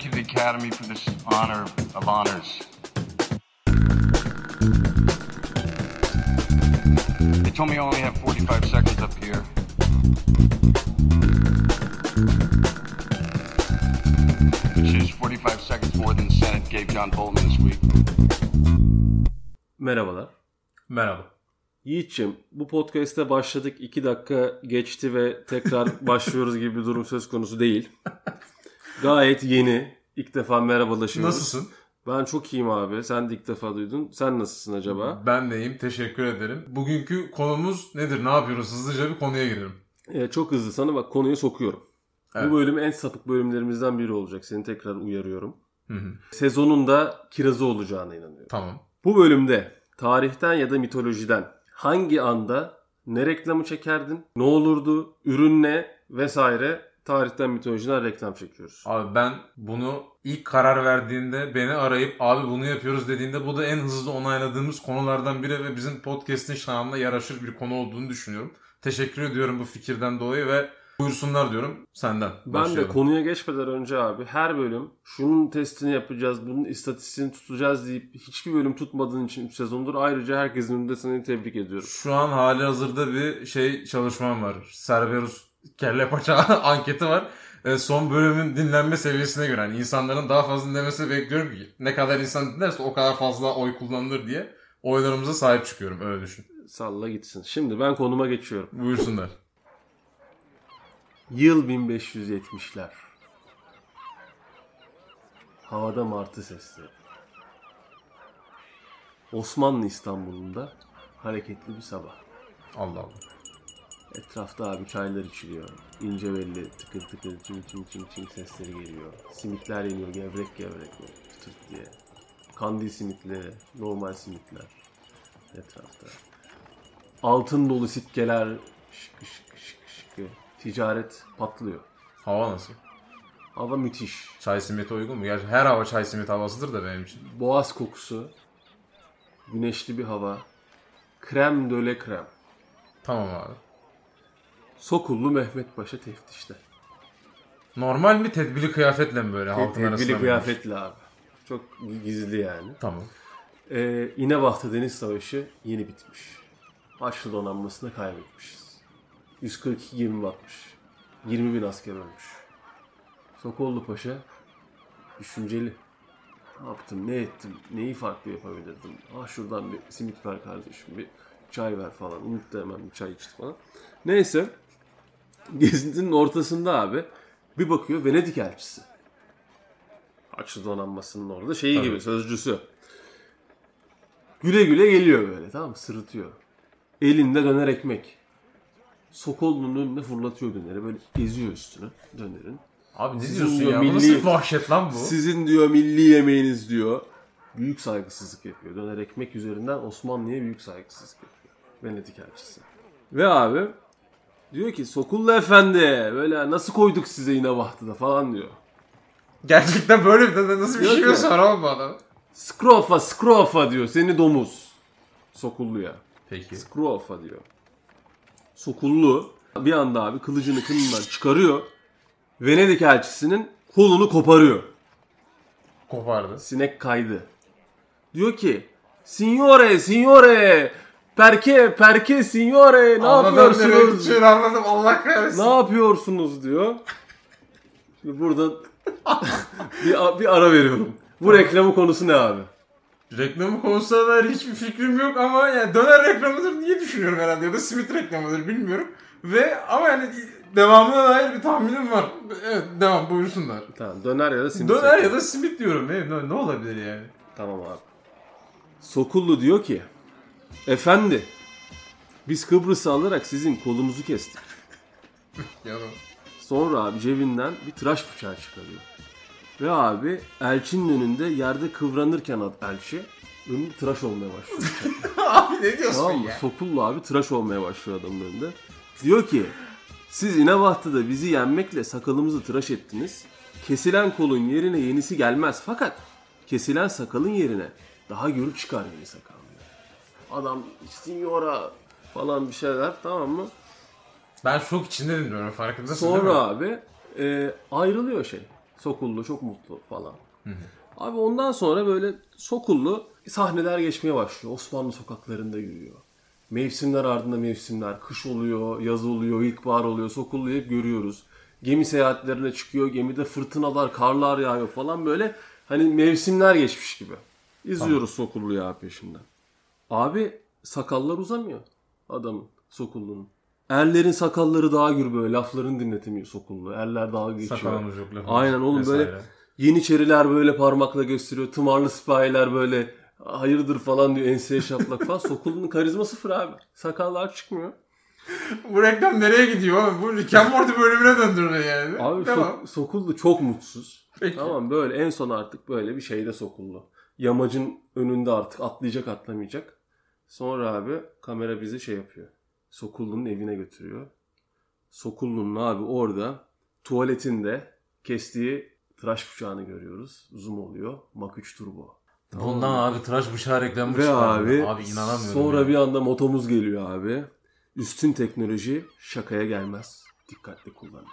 Thank you to the Academy for this honor of honors. They told me I only have 45 seconds up here. Which is 45 seconds more than the Senate gave John Bolton this week. Merhabalar. Merhaba. Yiğit'ciğim bu podcast'te başladık 2 dakika geçti ve tekrar başlıyoruz gibi bir durum söz konusu değil. Gayet yeni. İlk defa merhabalaşıyoruz. Nasılsın? Ben çok iyiyim abi. Sen de ilk defa duydun. Sen nasılsın acaba? Ben de iyiyim. Teşekkür ederim. Bugünkü konumuz nedir? Ne yapıyoruz? Hızlıca bir konuya girelim. Ee, çok hızlı sana bak konuyu sokuyorum. Evet. Bu bölüm en sapık bölümlerimizden biri olacak. Seni tekrar uyarıyorum. Hı hı. Sezonunda kirazı olacağına inanıyorum. Tamam. Bu bölümde tarihten ya da mitolojiden hangi anda ne reklamı çekerdin, ne olurdu, ürün ne vesaire tarihten mitolojiden reklam çekiyoruz. Abi ben bunu ilk karar verdiğinde beni arayıp abi bunu yapıyoruz dediğinde bu da en hızlı onayladığımız konulardan biri ve bizim podcast'in şanına yaraşır bir konu olduğunu düşünüyorum. Teşekkür ediyorum bu fikirden dolayı ve buyursunlar diyorum senden. Ben de konuya geçmeden önce abi her bölüm şunun testini yapacağız, bunun istatistiğini tutacağız deyip hiçbir bölüm tutmadığın için 3 sezondur ayrıca herkesin önünde seni tebrik ediyorum. Şu an hali hazırda bir şey çalışmam var. Cerberus kelle paça anketi var. E, son bölümün dinlenme seviyesine göre. Yani insanların daha fazla dinlemesini bekliyorum ki. Ne kadar insan dinlerse o kadar fazla oy kullanılır diye oylarımıza sahip çıkıyorum. Öyle düşün. Salla gitsin. Şimdi ben konuma geçiyorum. Buyursunlar. Yıl 1570'ler. Havada martı sesleri. Osmanlı İstanbul'unda hareketli bir sabah. Allah Allah. Etrafta abi çaylar içiliyor. İnce belli tıkır tıkır çim çim çim çim sesleri geliyor. Simitler yeniyor gevrek gevrek çıtırt diye. Kandil simitleri, normal simitler etrafta. Altın dolu sikkeler şıkı şıkı şıkı şıkı. Ticaret patlıyor. Hava nasıl? Hava müthiş. Çay simiti uygun mu? Gerçi her hava çay simit havasıdır da benim için. Boğaz kokusu. Güneşli bir hava. Krem döle krem. Tamam abi. Sokullu Mehmet Paşa teftişte. Normal mi tedbili kıyafetle mi böyle halkın arasında? Tedbirli mı? kıyafetli abi. Çok gizli yani. Tamam. Ee, İnebahtı Deniz Savaşı yeni bitmiş. Haçlı donanmasını kaybetmişiz. 142 gemi batmış. 20 bin asker ölmüş. Sokollu Paşa düşünceli. Ne yaptım, ne ettim, neyi farklı yapabilirdim? Ah şuradan bir simit ver kardeşim, bir çay ver falan. Unuttu hemen bir çay içti falan. Neyse. Gezintinin ortasında abi bir bakıyor Venedik elçisi. Haçlı donanmasının orada şeyi Tabii. gibi sözcüsü. Güle güle geliyor böyle tamam mı? Sırıtıyor. Elinde döner ekmek. Sokollu'nun önüne fırlatıyor döneri. Böyle eziyor üstüne dönerin. Abi ne Sizin diyorsun diyor, ya? Bu milli- nasıl bir vahşet lan bu? Sizin diyor milli yemeğiniz diyor. Büyük saygısızlık yapıyor. Döner ekmek üzerinden Osmanlı'ya büyük saygısızlık yapıyor. Venedik elçisi. Ve abi diyor ki Sokullu efendi böyle nasıl koyduk size yine vahtıda falan diyor. Gerçekten böyle bir nasıl bir Yok şey ya. var oğlum bu adam? Skrofa skrofa diyor seni domuz. Sokullu'ya. Peki. Skrofa diyor. Sokullu bir anda abi kılıcını kınından çıkarıyor. Venedik elçisinin kolunu koparıyor. Kopardı. Sinek kaydı. Diyor ki Signore, signore, perke, perke, signore, ne Anladım yapıyorsunuz? gideceğini anladım Allah kahretsin. Ne yapıyorsunuz diyor. Şimdi burada bir, bir ara veriyorum. Bu reklamın konusu ne abi? Reklamı konusuna dair hiçbir fikrim yok ama yani döner reklamıdır diye düşünüyorum herhalde ya da simit reklamıdır bilmiyorum. Ve ama yani devamına dair bir tahminim var. Evet devam buyursunlar. Tamam döner ya da simit. Döner reklamı. ya da simit diyorum. Ne, ne olabilir yani? Tamam abi. Sokullu diyor ki Efendi biz Kıbrıs'ı alarak sizin kolunuzu kestik. Ya da- Sonra abi cebinden bir tıraş bıçağı çıkarıyor. Ve abi elçinin önünde yerde kıvranırken elçi önünde tıraş olmaya başlıyor. Abi ne diyorsun tamam mı? ya? Sokullu abi tıraş olmaya başlıyor adamın önünde. Diyor ki siz İnebahtı'da bizi yenmekle sakalımızı tıraş ettiniz. Kesilen kolun yerine yenisi gelmez. Fakat kesilen sakalın yerine daha görü çıkar yeni sakal. Adam signora falan bir şeyler tamam mı? Ben şok içinde dinliyorum farkındasın Sonra abi e, ayrılıyor şey. Sokullu çok mutlu falan. Abi ondan sonra böyle Sokullu sahneler geçmeye başlıyor. Osmanlı sokaklarında yürüyor. Mevsimler ardında mevsimler. Kış oluyor, yaz oluyor, ilkbahar oluyor. Sokullu'yu hep görüyoruz. Gemi seyahatlerine çıkıyor. Gemide fırtınalar, karlar yağıyor falan böyle. Hani mevsimler geçmiş gibi. İzliyoruz Sokullu'yu abi peşinden. Abi sakallar uzamıyor adamın Sokullu'nun. Erlerin sakalları daha gür böyle laflarını dinletemiyor Sokullu. Erler daha geçiyor. Sakalımız yok lafımız Aynen oğlum vesaire. böyle Yeniçeriler böyle parmakla gösteriyor. Tımarlı sipahiler böyle hayırdır falan diyor enseye şaplak falan. Sokullu'nun karizma sıfır abi. Sakallar çıkmıyor. Bu reklam nereye gidiyor abi? Bu Rick and Morty bölümüne döndürüyor yani. Abi Tamam. Sok- Sokullu çok mutsuz. Peki. Tamam böyle en son artık böyle bir şeyde Sokullu. Yamacın önünde artık atlayacak atlamayacak. Sonra abi kamera bizi şey yapıyor. Sokullu'nun evine götürüyor. Sokullu'nun abi orada tuvaletinde kestiği tıraş bıçağını görüyoruz. Zoom oluyor. Mak 3 Turbo. Bundan abi tıraş bıçağı reklamı Ve çıkardı. abi, Abi inanamıyorum. sonra ya. bir anda motomuz geliyor abi. Üstün teknoloji şakaya gelmez. Dikkatli kullan.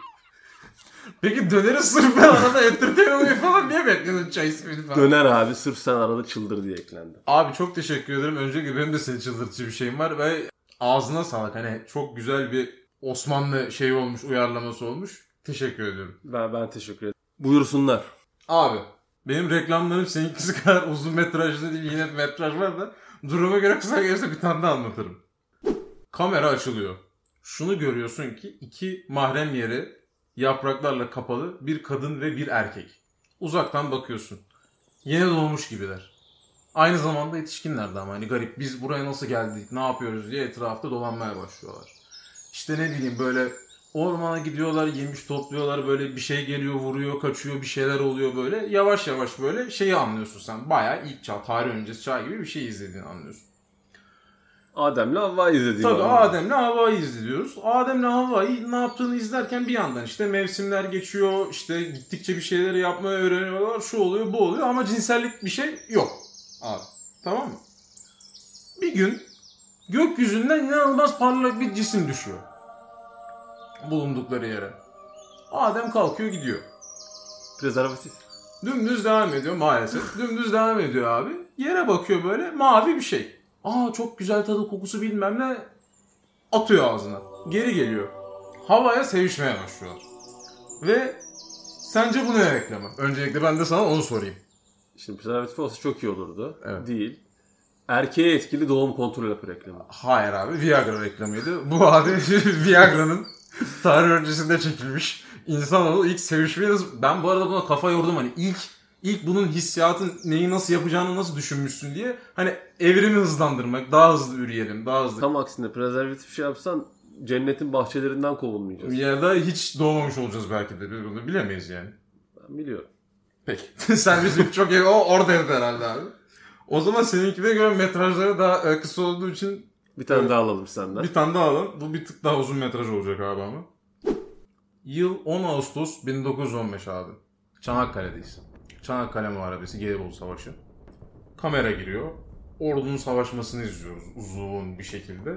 Peki döneri sırf ben arada entertainment falan niye bekledin çay ismini falan? Döner abi sırf sen arada çıldır diye eklendi. Abi çok teşekkür ederim. Öncelikle benim de senin çıldırtıcı bir şeyim var ve ağzına sağlık. Hani çok güzel bir Osmanlı şeyi olmuş, uyarlaması olmuş. Teşekkür ediyorum. Ben, ben teşekkür ederim. Buyursunlar. Abi benim reklamlarım seninkisi kadar uzun metrajlı değil. Yine metraj var da duruma göre kısa gelirse bir tane daha anlatırım. Kamera açılıyor. Şunu görüyorsun ki iki mahrem yeri yapraklarla kapalı bir kadın ve bir erkek. Uzaktan bakıyorsun. Yeni doğmuş gibiler. Aynı zamanda yetişkinlerdi ama hani garip biz buraya nasıl geldik ne yapıyoruz diye etrafta dolanmaya başlıyorlar. İşte ne bileyim böyle ormana gidiyorlar yemiş topluyorlar böyle bir şey geliyor vuruyor kaçıyor bir şeyler oluyor böyle yavaş yavaş böyle şeyi anlıyorsun sen bayağı ilk çağ tarih öncesi çağ gibi bir şey izlediğini anlıyorsun. Adem'le Havva izlediğim Tabii adam. Adem'le Havva'yı izliyoruz. Adem'le Havva'yı ne yaptığını izlerken bir yandan işte mevsimler geçiyor. işte gittikçe bir şeyleri yapmayı öğreniyorlar. Şu oluyor bu oluyor ama cinsellik bir şey yok. Abi tamam mı? Bir gün gökyüzünden inanılmaz parlak bir cisim düşüyor. Bulundukları yere. Adem kalkıyor gidiyor. Prezervatif. Dümdüz devam ediyor maalesef. Dümdüz devam ediyor abi. Yere bakıyor böyle mavi bir şey. Aa çok güzel tadı kokusu bilmem ne. Atıyor ağzına. Geri geliyor. Havaya sevişmeye başlıyorlar. Ve sence bu ne reklamı? Öncelikle ben de sana onu sorayım. Şimdi prezervatif olsa çok iyi olurdu. Evet. Değil. Erkeğe etkili doğum kontrol hapı reklamı. Hayır abi Viagra reklamıydı. Bu abi Viagra'nın tarih öncesinde çekilmiş. İnsanoğlu ilk sevişmeyi. Ben bu arada buna kafa yordum hani ilk ilk bunun hissiyatın neyi nasıl yapacağını nasıl düşünmüşsün diye. Hani evrimi hızlandırmak, daha hızlı üreyelim, daha hızlı. Tam aksine prezervatif şey yapsan cennetin bahçelerinden kovulmayacağız. Ya da hiç doğmamış olacağız belki de bunu bilemeyiz yani. Ben biliyorum. Peki. Sen bizim çok iyi o oradaydı herhalde abi. O zaman seninkine göre metrajları daha e, kısa olduğu için Bir tane Evet. daha alalım senden. Bir tane daha alalım. Bu bir tık daha uzun metraj olacak abi ama. Yıl 10 Ağustos 1915 abi. Çanakkale'deyiz. Çanakkale Muharebesi, Gelibolu Savaşı. Kamera giriyor. Ordunun savaşmasını izliyoruz uzun bir şekilde.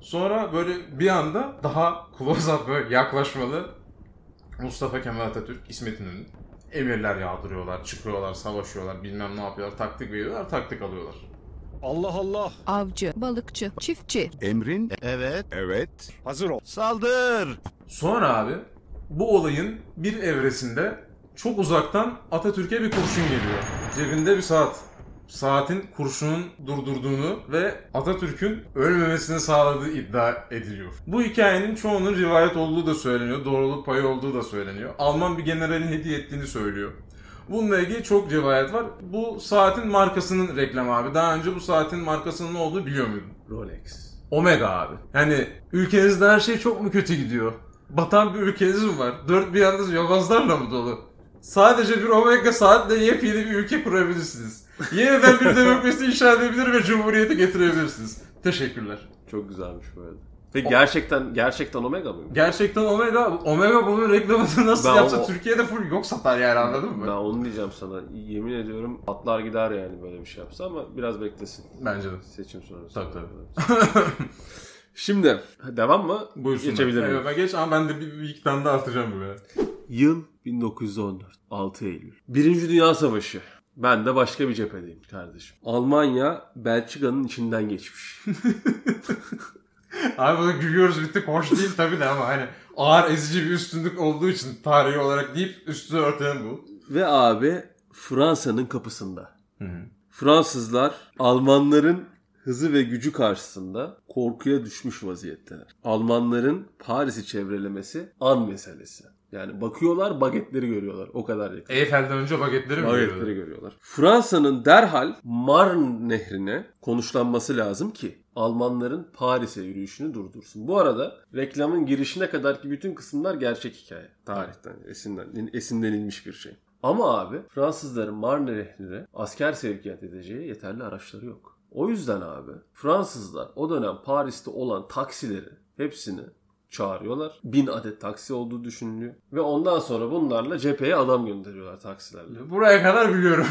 Sonra böyle bir anda daha close up böyle yaklaşmalı Mustafa Kemal Atatürk, İsmet İnönü. Emirler yağdırıyorlar, çıkıyorlar, savaşıyorlar, bilmem ne yapıyorlar, taktik veriyorlar, taktik alıyorlar. Allah Allah. avcı, balıkçı, çiftçi, Emrin evet evet Hazır ol. saldır. Sonra abi bu olayın bir evresinde çok uzaktan Atatürk'e bir kurşun geliyor. Cebinde bir saat. Saatin kurşunun durdurduğunu ve Atatürk'ün ölmemesini sağladığı iddia ediliyor. Bu hikayenin çoğunun rivayet olduğu da söyleniyor. Doğruluk payı olduğu da söyleniyor. Alman bir generalin hediye ettiğini söylüyor. Bununla ilgili çok rivayet var. Bu saatin markasının reklamı abi. Daha önce bu saatin markasının ne olduğu biliyor muydun? Rolex. Omega abi. Yani ülkenizde her şey çok mu kötü gidiyor? Batan bir ülkeniz mi var? Dört bir yanınız yobazlarla mı dolu? Sadece bir Omega saatle yepyeni bir ülke kurabilirsiniz. Yeniden bir demokrasi inşa edebilir ve cumhuriyeti getirebilirsiniz. Teşekkürler. Çok güzelmiş bu arada. Peki gerçekten gerçekten Omega mı? Gerçekten Omega, Omega bunun reklamını nasıl Ben yapsa o- Türkiye'de full yok satar yani anladın mı? Ben onu diyeceğim sana. Yemin ediyorum atlar gider yani böyle bir şey yapsa ama biraz beklesin. Bence de. Seçim sonrası. Tabii, tabii. Şimdi devam mı? Buyursunlar. Geçebilir miyim? Evet, geç ama ben de bir, bir iki tane daha artacağım böyle. Yıl 1914. 6 Eylül. Birinci Dünya Savaşı. Ben de başka bir cephedeyim kardeşim. Almanya Belçika'nın içinden geçmiş. Abi burada gülüyoruz bitti hoş değil tabii de ama hani ağır ezici bir üstünlük olduğu için tarihi olarak deyip üstünü örten bu. Ve abi Fransa'nın kapısında. Fransızlar Almanların hızı ve gücü karşısında korkuya düşmüş vaziyetteler. Almanların Paris'i çevrelemesi an meselesi. Yani bakıyorlar bagetleri görüyorlar. O kadar yakın. Eyfel'den önce bagetleri mi Bagetleri görüyorlar. Fransa'nın derhal Marne nehrine konuşlanması lazım ki Almanların Paris'e yürüyüşünü durdursun. Bu arada reklamın girişine kadarki bütün kısımlar gerçek hikaye. Tarihten esinden, esinlenilmiş bir şey. Ama abi Fransızların Marne nehrine asker sevkiyat edeceği yeterli araçları yok. O yüzden abi Fransızlar o dönem Paris'te olan taksileri hepsini çağırıyorlar. Bin adet taksi olduğu düşünülüyor. Ve ondan sonra bunlarla cepheye adam gönderiyorlar taksilerle. Buraya kadar biliyorum.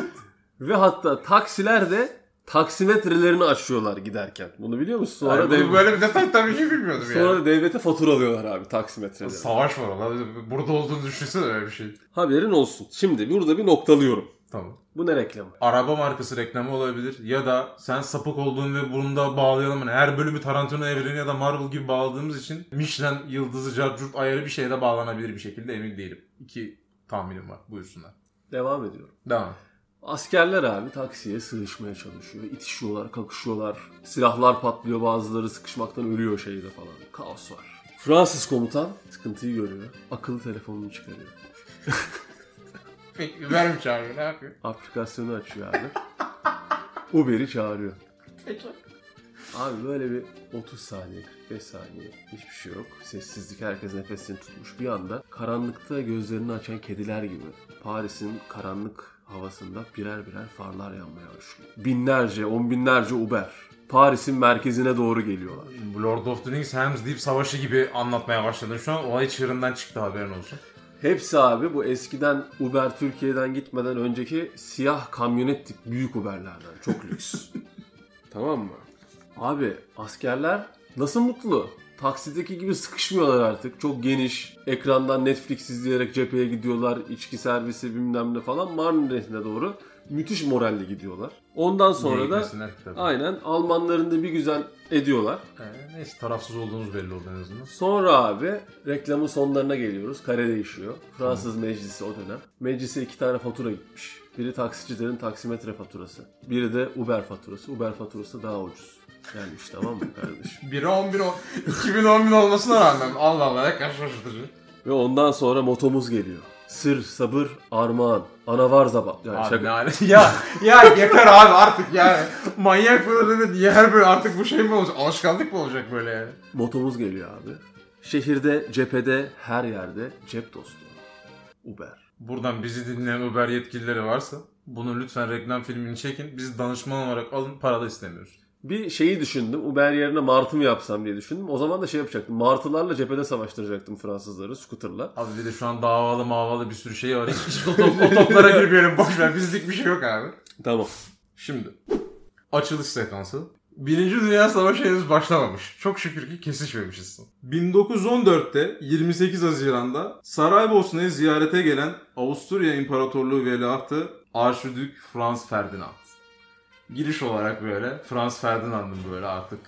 Ve hatta taksiler de taksimetrelerini açıyorlar giderken. Bunu biliyor musun? Sonra, Yani dev- bunu böyle bir detay tabii ki bilmiyordum sonra yani. da devlete faturalıyorlar abi taksimetreleri. Savaş var Allah. Burada olduğunu düşünsene öyle bir şey. Haberin olsun. Şimdi burada bir noktalıyorum. Tamam. Bu ne reklamı? Araba markası reklamı olabilir ya da sen sapık olduğun ve bunu da bağlayalım. Yani her bölümü Tarantino evreni ya da Marvel gibi bağladığımız için Michelin yıldızı, carcurt ayarı bir şeye de bağlanabilir bir şekilde emin değilim. İki tahminim var. Buyursunlar. Devam ediyorum. Devam. Askerler abi taksiye sığışmaya çalışıyor. İtişiyorlar, kakışıyorlar. Silahlar patlıyor, bazıları sıkışmaktan ölüyor şeyde falan. Kaos var. Fransız komutan sıkıntıyı görüyor. Akıllı telefonunu çıkarıyor. Peki Uber mi çağırıyor? Ne yapıyor? Aplikasyonu açıyor abi. Uber'i çağırıyor. Peki. Abi böyle bir 30 saniye, 45 saniye hiçbir şey yok. Sessizlik, herkes nefesini tutmuş. Bir anda karanlıkta gözlerini açan kediler gibi Paris'in karanlık havasında birer birer farlar yanmaya başlıyor. Binlerce, on binlerce Uber Paris'in merkezine doğru geliyorlar. Bu Lord of the Rings Helm's Deep savaşı gibi anlatmaya başladın. Şu an olay çığırından çıktı haberin olsun. Hepsi abi bu eskiden Uber Türkiye'den gitmeden önceki siyah kamyonet tip büyük Uber'lerden. Çok lüks. tamam mı? Abi askerler nasıl mutlu? Taksideki gibi sıkışmıyorlar artık. Çok geniş. Ekrandan Netflix izleyerek cepheye gidiyorlar. İçki servisi bilmem ne falan. Marne Nehri'ne doğru müthiş moralli gidiyorlar. Ondan sonra Niye da aynen Almanların da bir güzel ediyorlar. Ee, neyse tarafsız olduğunuz belli oldu en azından. Sonra abi reklamın sonlarına geliyoruz. Kare değişiyor. Fransız meclisi o dönem. Meclise iki tane fatura gitmiş. Biri taksicilerin taksimetre faturası. Biri de Uber faturası. Uber faturası daha ucuz. Gelmiş tamam mı kardeşim? Biri 11 10 2010 bin olmasına rağmen Allah Allah ne kadar şaşırtıcı. Ve ondan sonra motomuz geliyor. Sır, sabır, armağan, anavar zabat. Yani Abi şaka- alem- ya ya yeter abi artık yani manyak böyle niye her böyle artık bu şey mi olacak alışkanlık mı olacak böyle yani? Motomuz geliyor abi. Şehirde, cephede, her yerde cep dostu. Uber. Buradan bizi dinleyen Uber yetkilileri varsa bunu lütfen reklam filmini çekin. Biz danışman olarak alın para da istemiyoruz. Bir şeyi düşündüm. Uber yerine martı mı yapsam diye düşündüm. O zaman da şey yapacaktım. Martılarla cephede savaştıracaktım Fransızları scooter'la. Abi bir de şu an davalı mavalı bir sürü şey var. Hiç, o, top, o toplara girmeyelim boş ver. Bizlik bir şey yok abi. Tamam. Şimdi açılış sekansı. Birinci Dünya Savaşı henüz başlamamış. Çok şükür ki kesişmemişiz. 1914'te 28 Haziran'da Saraybosna'yı ziyarete gelen Avusturya İmparatorluğu Veliahtı Arşidük Franz Ferdinand. Giriş olarak böyle Franz Ferdinand'ın böyle artık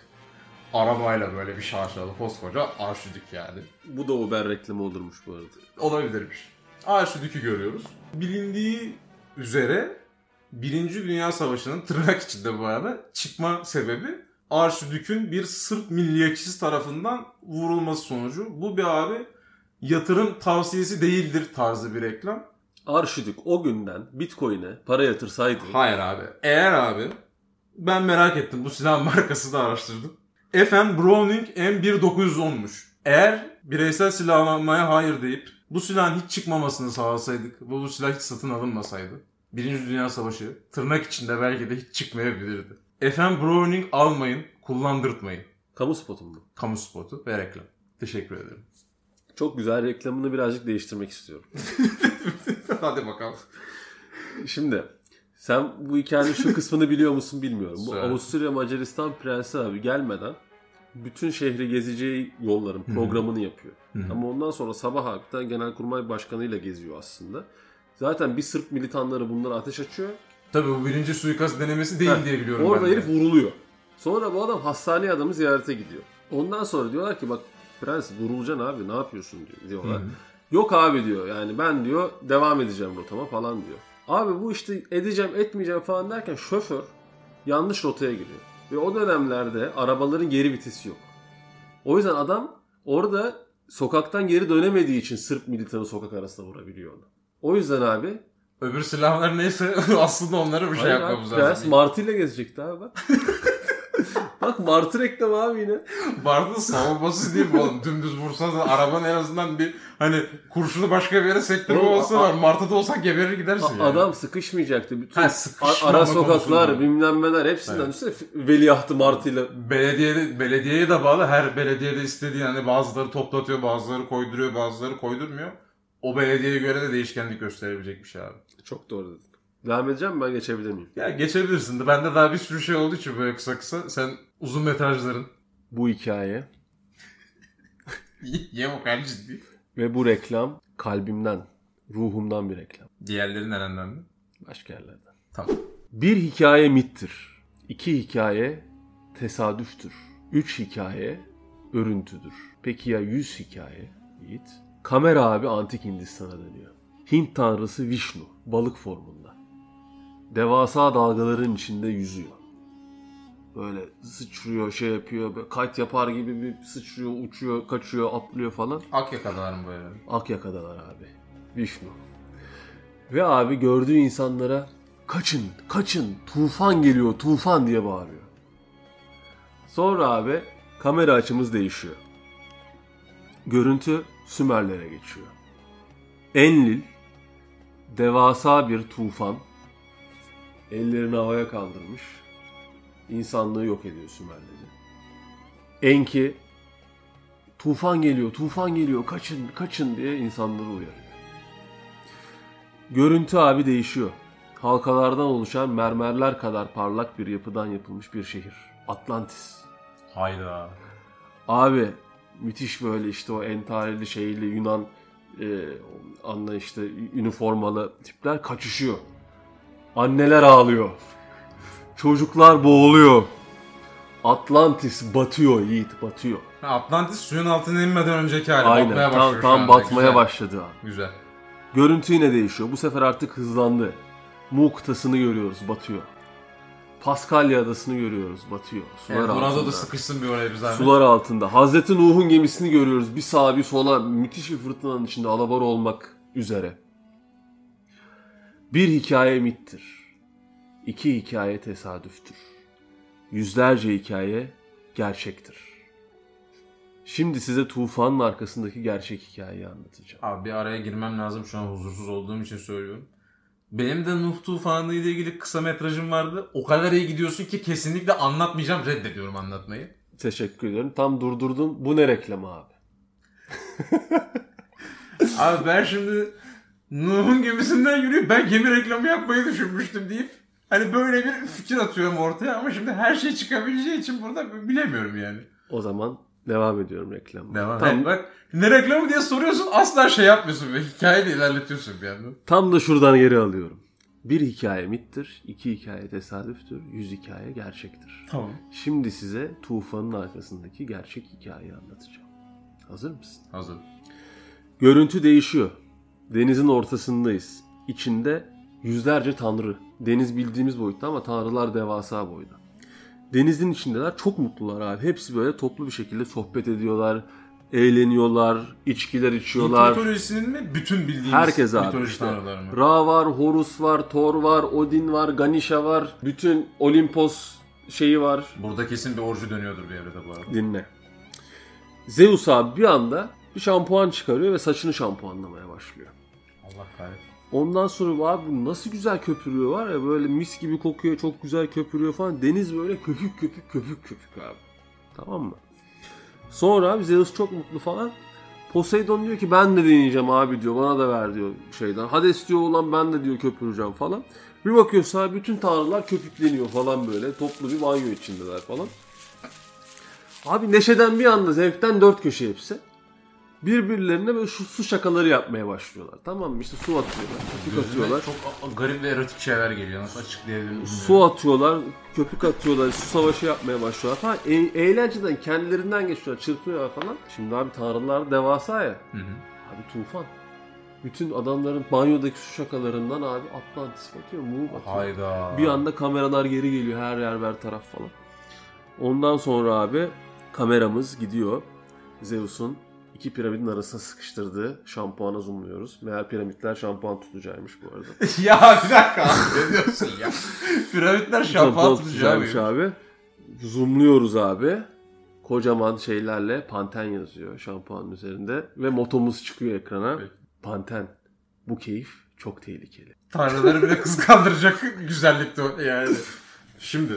arabayla böyle bir şaşalı koskoca Arşidük yani. Bu da Uber reklamı olurmuş bu arada. Olabilirmiş. Arşidük'ü görüyoruz. Bilindiği üzere Birinci Dünya Savaşı'nın tırnak içinde bu arada çıkma sebebi Arşidük'ün bir Sırp milliyetçisi tarafından vurulması sonucu. Bu bir abi yatırım tavsiyesi değildir tarzı bir reklam. Arşidük o günden Bitcoin'e para yatırsaydı Hayır abi. Eğer abi ben merak ettim bu silah markası da araştırdım. FM Browning M1910'muş. Eğer bireysel silahlanmaya hayır deyip bu silahın hiç çıkmamasını sağlasaydık ve bu silah hiç satın alınmasaydı Birinci Dünya Savaşı tırnak içinde belki de hiç çıkmayabilirdi. FM Browning almayın, kullandırtmayın. kamu spotu mu? Kamu spotu ve reklam. Teşekkür ederim. Çok güzel reklamını birazcık değiştirmek istiyorum. Hadi bakalım. Şimdi sen bu hikayenin şu kısmını biliyor musun bilmiyorum. Bu. Avusturya Macaristan Prensi abi gelmeden bütün şehri gezeceği yolların programını yapıyor. Ama ondan sonra sabah hatta Genelkurmay Başkanı'yla geziyor aslında. Zaten bir Sırp militanları bunlara ateş açıyor. Tabii bu birinci suikast denemesi değil Heh, diye biliyorum Orada ben de. herif vuruluyor. Sonra bu adam hastaneye adamı ziyarete gidiyor. Ondan sonra diyorlar ki bak prens vurulacaksın abi ne yapıyorsun diyor, diyorlar. Yok abi diyor yani ben diyor devam edeceğim rotama falan diyor. Abi bu işte edeceğim etmeyeceğim falan derken şoför yanlış rotaya giriyor. Ve o dönemlerde arabaların geri vitesi yok. O yüzden adam orada sokaktan geri dönemediği için Sırp militanı sokak arasında vurabiliyor onu. O yüzden abi Öbür silahlar neyse aslında onlara bir şey yapmamız Prens lazım. Martı ile gezecekti abi bak. bak Martı reklamı abi yine. Bardı savunmasız değil mi oğlum? Dümdüz vursanız arabanın en azından bir hani kurşunu başka bir yere sektirme olsa var. Martı'da olsan geberir gidersin yani. Adam sıkışmayacaktı. Bütün Ha, sıkışmama a- ara sokaklar, konusunda. bilmem neler hepsinden Evet. üstüne veliahtı martıyla. Belediye, belediyeye de bağlı. Her belediyede istediği hani bazıları toplatıyor, bazıları koyduruyor, bazıları koydurmuyor. O belediyeye göre de değişkenlik gösterebilecek bir şey abi. Çok doğru dedin. Devam edeceğim mi? ben geçebilir miyim? Ya geçebilirsin de bende daha bir sürü şey olduğu için böyle kısa kısa. Sen uzun metrajların. Bu hikaye Ye vokal ciddi. ve bu reklam kalbimden, ruhumdan bir reklam. Diğerleri nereden mi? Başka yerlerden. Tamam. Bir hikaye mittir. İki hikaye tesadüftür. Üç hikaye örüntüdür. Peki ya yüz hikaye Yiğit? Kamera abi antik Hindistan'a dönüyor. Hint tanrısı Vishnu balık formunda. Devasa dalgaların içinde yüzüyor. Böyle sıçrıyor, şey yapıyor, böyle kayt yapar gibi bir sıçrıyor, uçuyor, kaçıyor, atlıyor falan. Akyaka'dalar mı böyle? Akyaka'dalar abi. Vishnu. Ve abi gördüğü insanlara kaçın, kaçın, tufan geliyor, tufan diye bağırıyor. Sonra abi kamera açımız değişiyor. Görüntü Sümerlere geçiyor. Enlil, devasa bir tufan, ellerini havaya kaldırmış, insanlığı yok ediyor Sümerleri. Enki, tufan geliyor, tufan geliyor, kaçın, kaçın diye insanları uyarıyor. Görüntü abi değişiyor. Halkalardan oluşan mermerler kadar parlak bir yapıdan yapılmış bir şehir. Atlantis. Hayda. Abi müthiş böyle işte o entarili şeyli Yunan e, anla işte üniformalı tipler kaçışıyor. Anneler ağlıyor. Çocuklar boğuluyor. Atlantis batıyor Yiğit batıyor. Ha, Atlantis suyun altına inmeden önceki hali. Aynen batmaya tam, başlıyor tam anda. batmaya Güzel. başladı abi. Güzel. Görüntü yine değişiyor. Bu sefer artık hızlandı. Mu kıtasını görüyoruz, batıyor. Paskalya adasını görüyoruz, batıyor. Sular Evet, altında. da sıkışsın bir oraya bir zahmet. Sular altında. Hazreti Nuh'un gemisini görüyoruz. Bir sağa bir sola müthiş bir fırtınanın içinde alabora olmak üzere. Bir hikaye mittir. İki hikaye tesadüftür. Yüzlerce hikaye gerçektir. Şimdi size tufanın arkasındaki gerçek hikayeyi anlatacağım. Abi bir araya girmem lazım şu an huzursuz olduğum için söylüyorum. Benim de Nuh Tufanı ile ilgili kısa metrajım vardı. O kadar iyi gidiyorsun ki kesinlikle anlatmayacağım. Reddediyorum anlatmayı. Teşekkür ederim. Tam durdurdum. Bu ne reklamı abi? Abi ben şimdi Nuh'un gemisinden yürüyüp ben gemi reklamı yapmayı düşünmüştüm deyip hani böyle bir fikir atıyorum ortaya ama şimdi her şey çıkabileceği için burada bilemiyorum yani. O zaman devam ediyorum reklamı. Devam Tam, et bak ne reklamı diye soruyorsun asla şey yapmıyorsun ve hikayeyi ilerletiyorsun bir yandan. tam da şuradan geri alıyorum. Bir hikaye mittir, iki hikaye tesadüftür, yüz hikaye gerçektir. Tamam. Şimdi size tufanın arkasındaki gerçek hikayeyi anlatacağım. Hazır mısın? Hazır. Görüntü değişiyor. Denizin ortasındayız. İçinde yüzlerce tanrı. Deniz bildiğimiz boyutta ama tanrılar devasa boyda. Denizin içindeler çok mutlular abi. Hepsi böyle toplu bir şekilde sohbet ediyorlar, eğleniyorlar, içkiler içiyorlar. Hint mitolojisinin mi? Bütün bildiğimiz Herkes abi mitoloji işte. tanrıları mı? Ra var, Horus var, Thor var, Odin var, Ganesha var. Bütün Olimpos şeyi var. Burada kesin bir orju dönüyordur bir evrede bu arada. Dinle. Zeus abi bir anda bir şampuan çıkarıyor ve saçını şampuanlamaya başlıyor. Allah kahretsin. Ondan sonra abi bu nasıl güzel köpürüyor var ya böyle mis gibi kokuyor çok güzel köpürüyor falan. Deniz böyle köpük köpük köpük köpük abi. Tamam mı? Sonra abi Zeus çok mutlu falan. Poseidon diyor ki ben de deneyeceğim abi diyor bana da ver diyor şeyden. Hades diyor ulan ben de diyor köpüreceğim falan. Bir bakıyorsun abi bütün tanrılar köpükleniyor falan böyle. Toplu bir banyo içindeler falan. Abi neşeden bir anda zevkten dört köşe hepsi. Birbirlerine böyle şu su şakaları yapmaya başlıyorlar. Tamam mı? İşte su atıyorlar, köpük Gözüme atıyorlar. çok a- garip ve erotik şeyler geliyor. Nasıl açıklayabilirim bilmiyorum. Su atıyorlar, köpük atıyorlar, su savaşı yapmaya başlıyorlar falan. E- eğlenceden kendilerinden geçiyorlar, çırpıyorlar falan. Şimdi abi tanrılar devasa ya. Hı hı. Abi tufan. Bütün adamların banyodaki su şakalarından abi Atlantis batıyor, Mu batıyor. Hayda. Bir anda kameralar geri geliyor her yer her taraf falan. Ondan sonra abi kameramız gidiyor. Zeus'un iki piramidin arasına sıkıştırdığı şampuana zoomluyoruz. Meğer piramitler şampuan tutacağıymış bu arada. ya bir dakika abi ne diyorsun ya? Piramitler şampuan tutacağı tutacağıymış abi. Zoomluyoruz abi. Kocaman şeylerle Panten yazıyor şampuanın üzerinde. Ve motomuz çıkıyor ekrana. Evet. Panten. Bu keyif çok tehlikeli. Tanrıları bile kıskandıracak güzellikte yani. Şimdi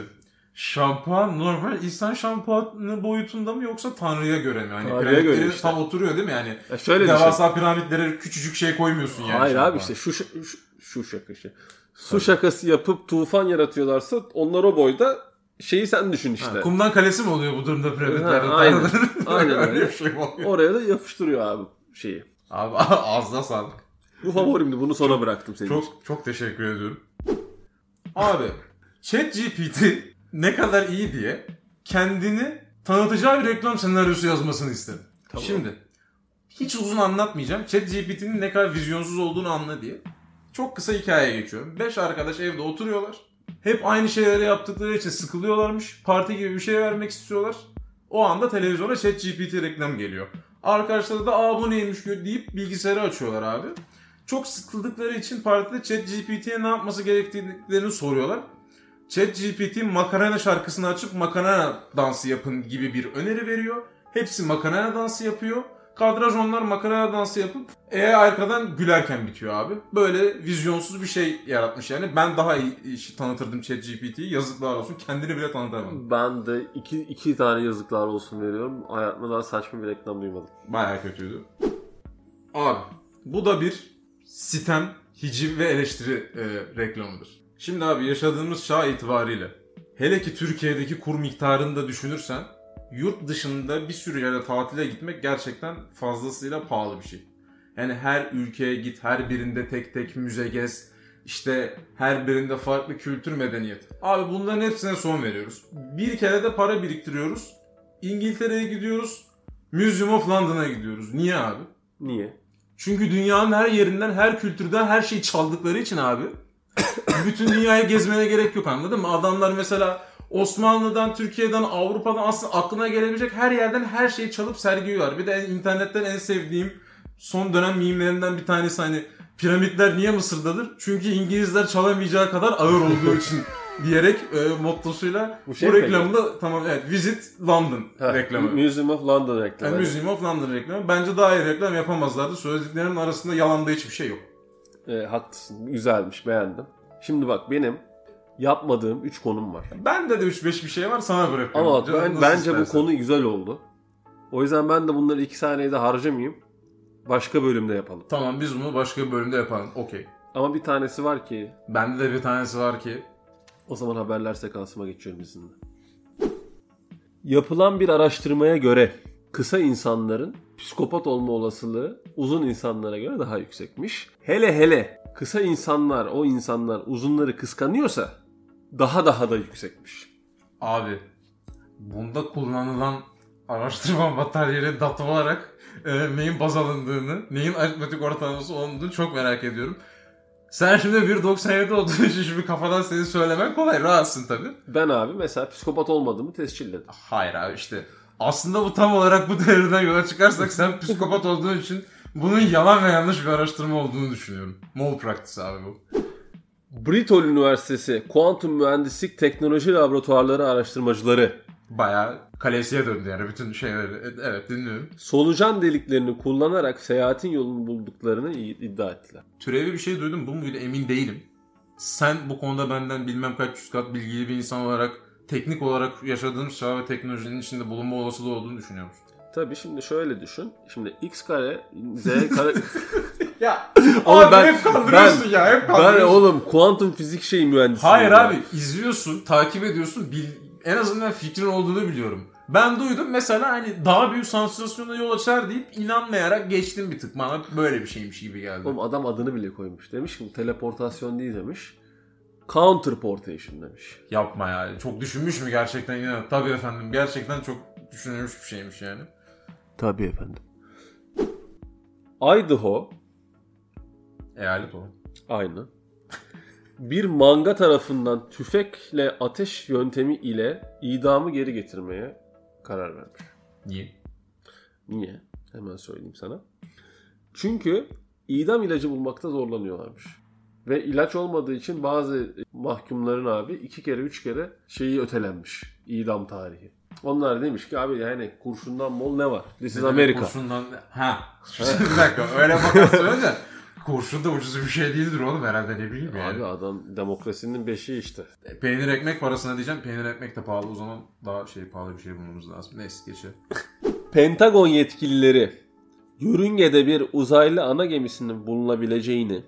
şampuan normal insan şampuanı boyutunda mı yoksa Tanrı'ya göre mi? Hani Tanrı'ya göre işte. tam oturuyor değil mi yani? Ya şöyle. Devasa piramitlere küçücük şey koymuyorsun yani. Hayır abi şampuan. işte şu, şu, şu, şu şaka şey. Su şakası yapıp tufan yaratıyorlarsa onlar o boyda şeyi sen düşün işte. Ha, kumdan kalesi mi oluyor bu durumda piramitlerde? Ha, aynen. Aynen öyle bir şey oluyor? Oraya da yapıştırıyor abi şeyi. Abi ağzına sağlık. Bu favorimdi bunu sona bıraktım senin için. Çok çok teşekkür ediyorum. Abi ChatGPT ne kadar iyi diye kendini tanıtacağı bir reklam senaryosu yazmasını istedim. Tamam. Şimdi hiç uzun anlatmayacağım. ChatGPT'nin ne kadar vizyonsuz olduğunu anla diye. Çok kısa hikayeye geçiyorum. Beş arkadaş evde oturuyorlar. Hep aynı şeyleri yaptıkları için sıkılıyorlarmış. Parti gibi bir şey vermek istiyorlar. O anda televizyona ChatGPT reklam geliyor. Arkadaşları da aa bu neymiş deyip bilgisayarı açıyorlar abi. Çok sıkıldıkları için partide ChatGPT'ye ne yapması gerektiğini soruyorlar. ChatGPT Macarena şarkısını açıp Macarena dansı yapın gibi bir öneri veriyor. Hepsi Macarena dansı yapıyor. Kadraj onlar Macarena dansı yapıp e arkadan gülerken bitiyor abi. Böyle vizyonsuz bir şey yaratmış yani. Ben daha iyi işi tanıtırdım ChatGPT'yi. Yazıklar olsun. Kendini bile tanıtamadım. Ben de iki, iki tane yazıklar olsun veriyorum. Hayatımda daha saçma bir reklam duymadım. Baya kötüydü. Abi bu da bir sitem, hiciv ve eleştiri e, reklamıdır. Şimdi abi yaşadığımız çağ itibariyle hele ki Türkiye'deki kur miktarını da düşünürsen yurt dışında bir sürü yere tatile gitmek gerçekten fazlasıyla pahalı bir şey. Yani her ülkeye git, her birinde tek tek müze gez, işte her birinde farklı kültür medeniyet. Abi bunların hepsine son veriyoruz. Bir kere de para biriktiriyoruz. İngiltere'ye gidiyoruz. Museum of London'a gidiyoruz. Niye abi? Niye? Çünkü dünyanın her yerinden, her kültürden her şeyi çaldıkları için abi. bütün dünyayı gezmene gerek yok anladın mı? Adamlar mesela Osmanlı'dan, Türkiye'den, Avrupa'dan aslında aklına gelebilecek her yerden her şeyi çalıp sergiliyorlar. Bir de internetten en sevdiğim son dönem mimlerinden bir tanesi hani piramitler niye Mısır'dadır? Çünkü İngilizler çalamayacağı kadar ağır olduğu için diyerek e, mottosuyla Bu bu, şey peki. reklamda tamam evet Visit London Ha, reklamı. Museum of London reklamı. Yani Museum of London reklamı. Bence daha iyi reklam yapamazlardı. Söylediklerimin arasında yalanda hiçbir şey yok. E, haklısın. Güzelmiş. Beğendim. Şimdi bak benim yapmadığım 3 konum var. Bende de 3-5 bir şey var sana bırakıyorum. Ama bak ben, bence bu konu güzel oldu. O yüzden ben de bunları 2 saniyede harcamayayım. Başka bölümde yapalım. Tamam biz bunu başka bir bölümde yapalım. Okey. Ama bir tanesi var ki Bende de bir tanesi var ki. o zaman haberler sekansıma geçiyorum izinle. Yapılan bir araştırmaya göre kısa insanların psikopat olma olasılığı uzun insanlara göre daha yüksekmiş. Hele hele kısa insanlar, o insanlar uzunları kıskanıyorsa daha daha da yüksekmiş. Abi bunda kullanılan araştırma materyali data olarak e, neyin baz alındığını, neyin aritmetik ortalaması olduğunu çok merak ediyorum. Sen şimdi 1.97 olduğun için şimdi kafadan seni söylemen kolay. Rahatsın tabii. Ben abi mesela psikopat olmadığımı tescilledim. Hayır abi işte. Aslında bu tam olarak bu devreden yola çıkarsak sen psikopat olduğun için bunun yalan ve yanlış bir araştırma olduğunu düşünüyorum. Mol practice abi bu. Bristol Üniversitesi Kuantum Mühendislik Teknoloji Laboratuvarları araştırmacıları Bayağı kalesiye döndü yani bütün şeyleri. E- Evet dinliyorum. solucan deliklerini kullanarak seyahatin yolunu bulduklarını iddia ettiler. Türevi bir şey duydum bu muydu emin değilim. Sen bu konuda benden bilmem kaç yüz kat bilgili bir insan olarak teknik olarak yaşadığımız çağ ve teknolojinin içinde bulunma olasılığı olduğunu düşünüyor musun? Tabii şimdi şöyle düşün. Şimdi x kare z kare... Ya Oğlum abi ben- hep kandırıyorsun ben- ya hep ben kandırıyorsun. oğlum kuantum fizik şeyi mühendisiyim. Hayır ya. abi izliyorsun, takip ediyorsun. Bil, en azından fikrin olduğunu biliyorum. Ben duydum mesela hani daha büyük sansasyona yol açar deyip inanmayarak geçtim bir tık. Bana böyle bir şeymiş gibi geldi. Oğlum adam adını bile koymuş. Demiş ki bu teleportasyon değil demiş. Counterportation demiş. Yapma ya. Çok düşünmüş mü gerçekten? İnan. Tabii efendim. Gerçekten çok düşünülmüş bir şeymiş yani. Tabii efendim. Idaho Eyalet o. aynı. Bir manga tarafından tüfekle ateş yöntemi ile idamı geri getirmeye karar vermiş. Niye? Niye? Hemen söyleyeyim sana. Çünkü idam ilacı bulmakta zorlanıyorlarmış. Ve ilaç olmadığı için bazı mahkumların abi iki kere üç kere şeyi ötelenmiş. idam tarihi. Onlar demiş ki abi yani kurşundan bol ne var? This is Amerika. Kurşundan... Ha. bir dakika. Öyle bakarsın önce. Kurşun da ucuz bir şey değildir oğlum herhalde ne bileyim yani. Abi adam demokrasinin beşiği işte. Peynir ekmek parasına diyeceğim. Peynir ekmek de pahalı o zaman daha şey pahalı bir şey bulmamız lazım. Neyse geçelim. Pentagon yetkilileri yörüngede bir uzaylı ana gemisinin bulunabileceğini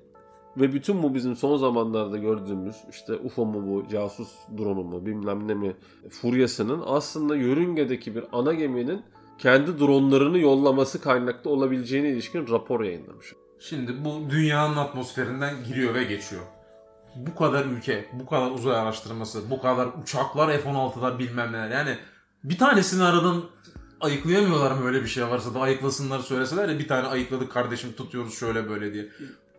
ve bütün bu bizim son zamanlarda gördüğümüz işte UFO mu bu, casus drone'u mu bilmem ne mi furyasının aslında yörüngedeki bir ana geminin kendi dronlarını yollaması kaynaklı olabileceğine ilişkin rapor yayınlamış. Şimdi bu dünyanın atmosferinden giriyor ve geçiyor. Bu kadar ülke, bu kadar uzay araştırması, bu kadar uçaklar F-16'lar bilmem neler. Yani bir tanesini aradan ayıklayamıyorlar mı öyle bir şey varsa da ayıklasınlar söyleseler ya bir tane ayıkladık kardeşim tutuyoruz şöyle böyle diye.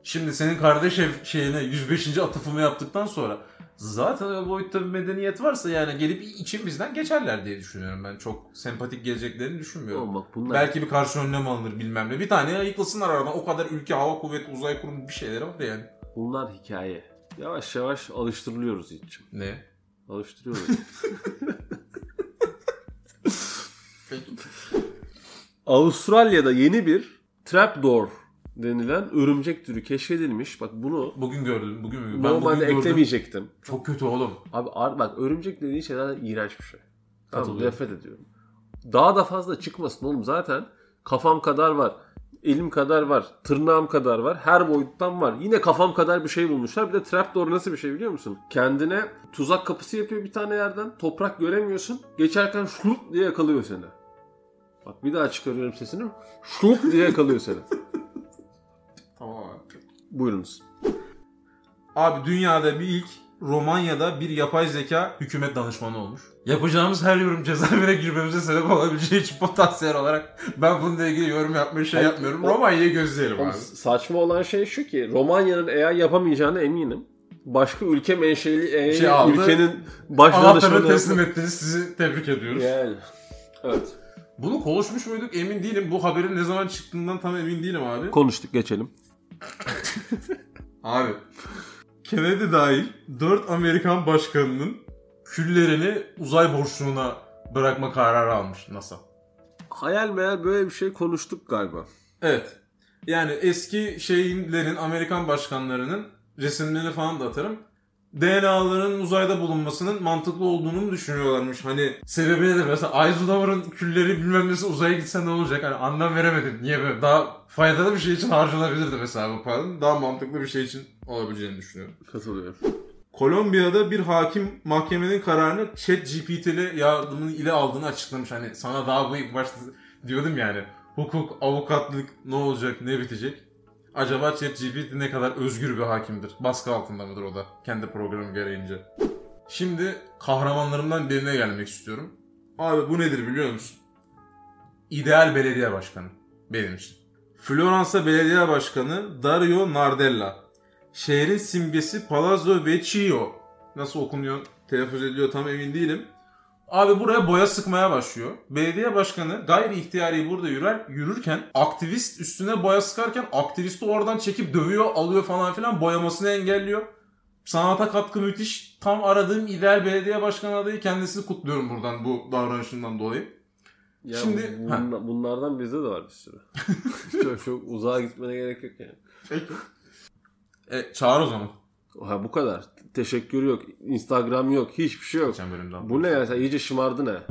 Şimdi senin kardeş ev şeyine 105. atıfımı yaptıktan sonra zaten o boyutta bir medeniyet varsa yani gelip içimizden geçerler diye düşünüyorum ben. Çok sempatik geleceklerini düşünmüyorum. Oğlum bak bunlar Belki bir karşı önlem alınır bilmem ne. Bir tane ayıklasınlar aradan. O kadar ülke, hava kuvveti, uzay kurumu bir şeyleri var yani. bunlar hikaye. Yavaş yavaş alıştırılıyoruz hiç. Ne? Alıştırıyoruz. Avustralya'da yeni bir trapdoor denilen örümcek türü keşfedilmiş. Bak bunu Bugün gördüm. Bugün mü? Ben normalde bugün gördüm. eklemeyecektim. Çok kötü oğlum. Abi bak örümcek dediğin şey zaten iğrenç bir şey. Tamam nefret ediyorum. Daha da fazla çıkmasın oğlum zaten kafam kadar var. Elim kadar var. Tırnağım kadar var. Her boyuttan var. Yine kafam kadar bir şey bulmuşlar. Bir de trapdoor nasıl bir şey biliyor musun? Kendine tuzak kapısı yapıyor bir tane yerden. Toprak göremiyorsun. Geçerken şlup diye yakalıyor seni. Bak bir daha çıkarıyorum sesini. Şlup diye yakalıyor seni. Tamam abi. Buyurunuz. Abi dünyada bir ilk Romanya'da bir yapay zeka hükümet danışmanı olmuş. Yapacağımız her yorum cezaevine girmemize sebep olabileceği için potansiyel olarak ben bununla ilgili yorum yapmayı şey Hayır, yapmıyorum. o- Romanya'yı gözleyelim abi. saçma olan şey şu ki Romanya'nın AI yapamayacağına eminim. Başka ülke menşeli AI Şey aldı, ülkenin baş danışmanı teslim ettiniz. Sizi tebrik ediyoruz. Yani. Evet. Bunu konuşmuş muyduk emin değilim. Bu haberin ne zaman çıktığından tam emin değilim abi. Konuştuk geçelim. Abi. Kennedy dahil 4 Amerikan başkanının küllerini uzay boşluğuna bırakma kararı almış NASA. Hayal meyal böyle bir şey konuştuk galiba. Evet. Yani eski şeylerin Amerikan başkanlarının resimlerini falan da atarım. DNA'ların uzayda bulunmasının mantıklı olduğunu düşünüyorlarmış. Hani sebebi nedir? Mesela Eisenhower'ın külleri bilmem nesi uzaya gitse ne olacak? Hani anlam veremedim. Niye böyle? Daha faydalı bir şey için harcanabilirdi mesela bu paranın. Daha mantıklı bir şey için olabileceğini düşünüyorum. Katılıyorum. Kolombiya'da bir hakim mahkemenin kararını ChatGPT'li yardımını ile aldığını açıklamış. Hani sana daha bu ilk başta diyordum yani. Hukuk, avukatlık ne olacak, ne bitecek? Acaba ChatGPT ne kadar özgür bir hakimdir? Baskı altında mıdır o da kendi programı gereğince? Şimdi kahramanlarımdan birine gelmek istiyorum. Abi bu nedir biliyor musun? İdeal belediye başkanı benim için. Floransa Belediye Başkanı Dario Nardella. Şehrin simgesi Palazzo Vecchio. Nasıl okunuyor, telaffuz ediliyor tam emin değilim. Abi buraya boya sıkmaya başlıyor. Belediye başkanı gayri ihtiyari burada yürür, yürürken aktivist üstüne boya sıkarken aktivisti oradan çekip dövüyor, alıyor falan filan boyamasını engelliyor. Sanata katkı müthiş. Tam aradığım ideal belediye başkanı adayı kendisini kutluyorum buradan bu davranışından dolayı. Ya Şimdi- bunla- bunlardan bizde de var bir sürü. çok, çok uzağa gitmene gerek yok yani. Peki. E, çağır o zaman. Ha bu kadar. Teşekkür yok. Instagram yok. Hiçbir şey yok. Bu ne ya? Sen iyice şımardın ha.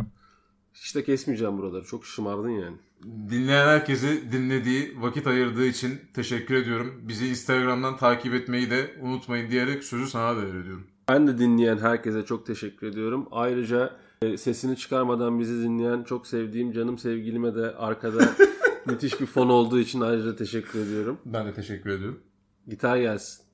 İşte kesmeyeceğim buraları. Çok şımardın yani. Dinleyen herkese dinlediği, vakit ayırdığı için teşekkür ediyorum. Bizi Instagram'dan takip etmeyi de unutmayın diyerek sözü sana devrediyorum. Ben de dinleyen herkese çok teşekkür ediyorum. Ayrıca E, Sesini çıkarmadan bizi dinleyen çok sevdiğim canım sevgilime de arkada müthiş bir fon olduğu için ayrıca teşekkür ediyorum. Ben de teşekkür ediyorum. Gitar gelsin.